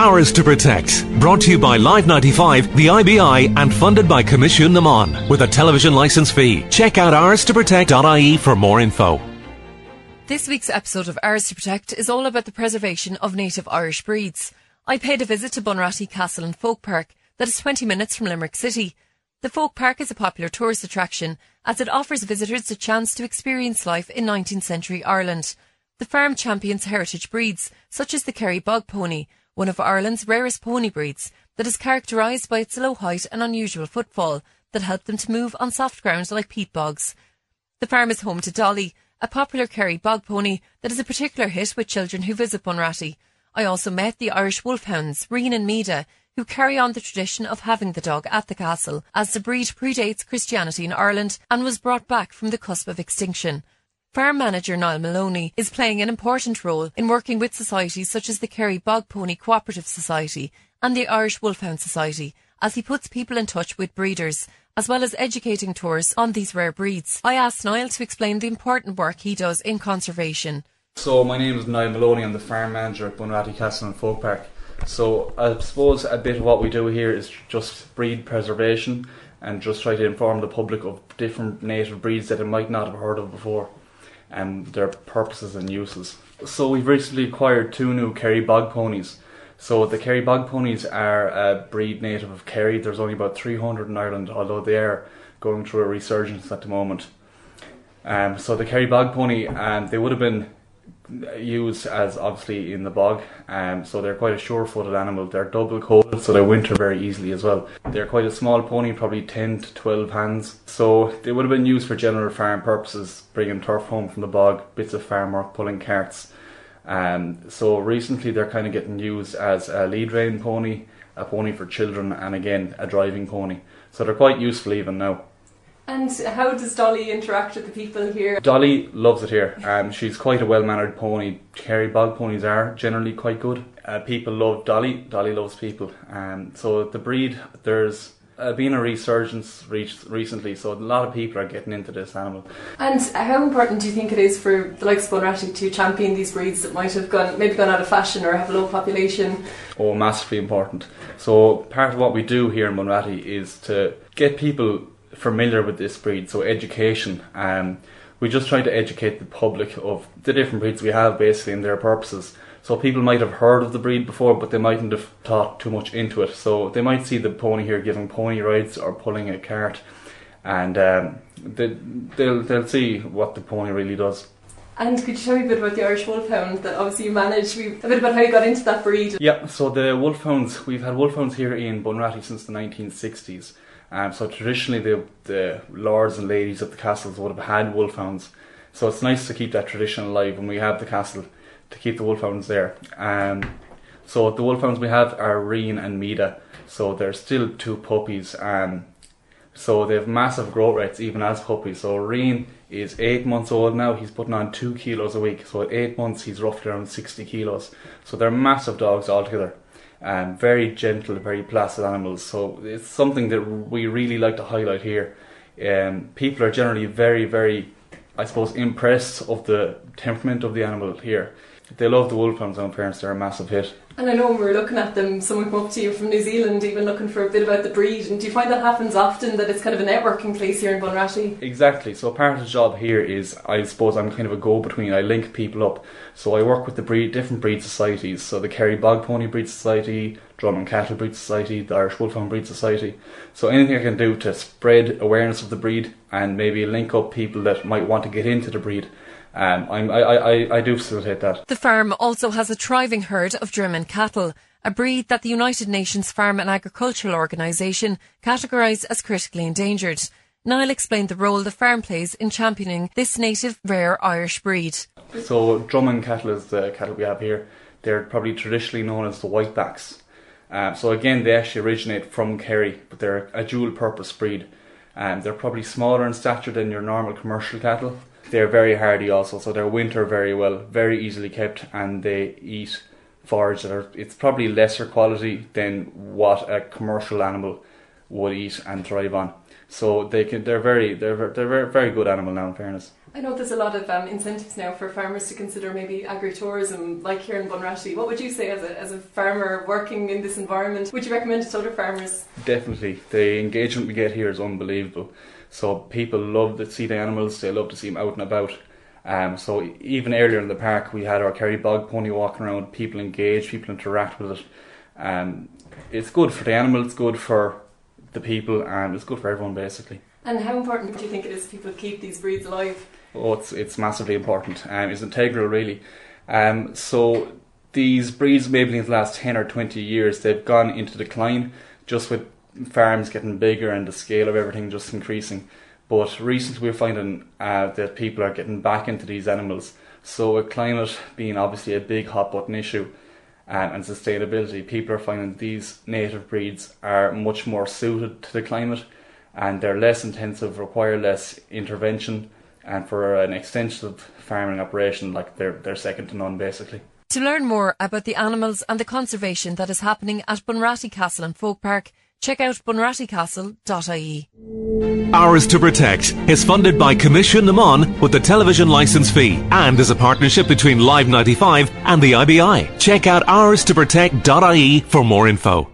Ours to Protect. Brought to you by Live 95, the IBI, and funded by Coimisiún na Meán with a television licence fee. Check out ours to protect.ie for more info. This week's episode of Ours to Protect is all about the preservation of native Irish breeds. I paid a visit to Bunratty Castle and Folk Park that is 20 minutes from Limerick City. The Folk Park is a popular tourist attraction as it offers visitors a chance to experience life in 19th century Ireland. The farm champions heritage breeds, such as the Kerry Bog Pony, one of Ireland's rarest pony breeds that is characterised by its low height and unusual footfall that help them to move on soft ground like peat bogs. The farm is home to Dolly, a popular Kerry bog pony that is a particular hit with children who visit Bunratty. I also met the Irish wolfhounds, Rian and Mide, who carry on the tradition of having the dog at the castle, as the breed predates Christianity in Ireland and was brought back from the cusp of extinction. Farm manager Niall Moloney is playing an important role in working with societies such as the Kerry Bog Pony Cooperative Society and the Irish Wolfhound Society as he puts people in touch with breeders as well as educating tourists on these rare breeds. I asked Niall to explain the important work he does in conservation. So my name is Niall Moloney, I'm the farm manager at Bunratty Castle and Folk Park. So I suppose a bit of what we do here is just breed preservation and just try to inform the public of different native breeds that they might not have heard of before and their purposes and uses. So we've recently acquired two new Kerry bog ponies. So the Kerry bog ponies are a breed native of Kerry. There's only about 300 in Ireland, although they are going through a resurgence at the moment. Um, so the Kerry bog pony, um, they would have been used as obviously in the bog. Um, so they're quite a sure-footed animal. They're double coated, so they winter very easily as well. They're quite a small pony, probably 10 to 12 hands. So they would have been used for general farm purposes, bringing turf home from the bog, bits of farm work, pulling carts. Um, so recently they're kind of getting used as a lead rein pony, a pony for children, and again a driving pony. So they're quite useful even now. And how does Dolly interact with the people here? Dolly loves it here. Um, she's quite a well mannered pony. Kerry bog ponies are generally quite good. Uh, people love Dolly. Dolly loves people. Um, so the breed, there's uh, been a resurgence re- recently, so a lot of people are getting into this animal. And how important do you think it is for the likes of Bunratty to champion these breeds that might have gone maybe gone out of fashion or have a low population? Oh, massively important. So part of what we do here in Bunratty is to get people familiar with this breed, so education. Um, we just try to educate the public of the different breeds we have basically and their purposes. So people might have heard of the breed before, but they mightn't have thought too much into it. So they might see the pony here giving pony rides or pulling a cart, and um, they, they'll they'll see what the pony really does. And could you tell me a bit about the Irish Wolfhound that obviously you managed? a bit about how you got into that breed. Yeah, so the Wolfhounds, we've had Wolfhounds here in Bunratty since the 1960s. Um, so traditionally, the the lords and ladies of the castles would have had wolfhounds. So it's nice to keep that tradition alive when we have the castle to keep the wolfhounds there. Um, so the wolfhounds we have are Rian and Mide. So they're still two puppies. Um, so they have massive growth rates even as puppies. So Rian is eight months old now. He's putting on two kilos a week. So at eight months, he's roughly around 60 kilos. So they're massive dogs altogether um, very gentle, very placid animals. So it's something that we really like to highlight here. Um, people are generally very, very, I suppose, impressed of the temperament of the animal here. They love the wolfhounds. In parents. they're a massive hit. And I know when we were looking at them, someone came up to you from New Zealand, even looking for a bit about the breed. And do you find that happens often, that it's kind of a networking place here in Bunratty? Exactly. So part of the job here is, I suppose, I'm kind of a go-between. I link people up. So I work with the breed, different breed societies. So the Kerry Bog Pony Breed Society, Droimeann Cattle Breed Society, the Irish Wolfhound Breed Society. So anything I can do to spread awareness of the breed and maybe link up people that might want to get into the breed um, I, I, I do facilitate that. The farm also has a thriving herd of Droimeann cattle, a breed that the United Nations Farm and Agricultural Organisation categorise as critically endangered. Niall explained the role the farm plays in championing this native rare Irish breed. So Droimeann cattle is the cattle we have here. They're probably traditionally known as the whitebacks. Um, so again, they actually originate from Kerry, but they're a dual purpose breed. Um, they're probably smaller in stature than your normal commercial cattle. They're very hardy also, so they're winter very well, very easily kept, and they eat forage that are it's probably lesser quality than what a commercial animal would eat and thrive on. So they can they're very they're they're very very good animal now in fairness. I know there's a lot of um, incentives now for farmers to consider maybe agritourism, like here in Bunratty. What would you say as a, as a farmer working in this environment? Would you recommend it to other farmers? Definitely. The engagement we get here is unbelievable. So people love to see the animals, they love to see them out and about. Um, so even earlier in the park, we had our Kerry Bog pony walking around. People engage, people interact with it. Um, it's good for the animal, it's good for the people, and it's good for everyone basically. And how important do you think it is people keep these breeds alive? Oh, it's it's massively important. Um, it's integral, really. Um, so these breeds, maybe in the last ten or twenty years, they've gone into decline, just with farms getting bigger and the scale of everything just increasing. But recently, we're finding uh, that people are getting back into these animals. So, with climate being obviously a big hot button issue, um, and sustainability, people are finding these native breeds are much more suited to the climate, and they're less intensive, require less intervention and for an extensive farming operation, like they're they're second to none, basically. To learn more about the animals and the conservation that is happening at Bunratty Castle and Folk Park, check out bunrattycastle.ie. Ours to Protect is funded by Coimisiún na Meán with the television licence fee and is a partnership between Live 95 and the IBI. Check out ours to protect.ie for more info.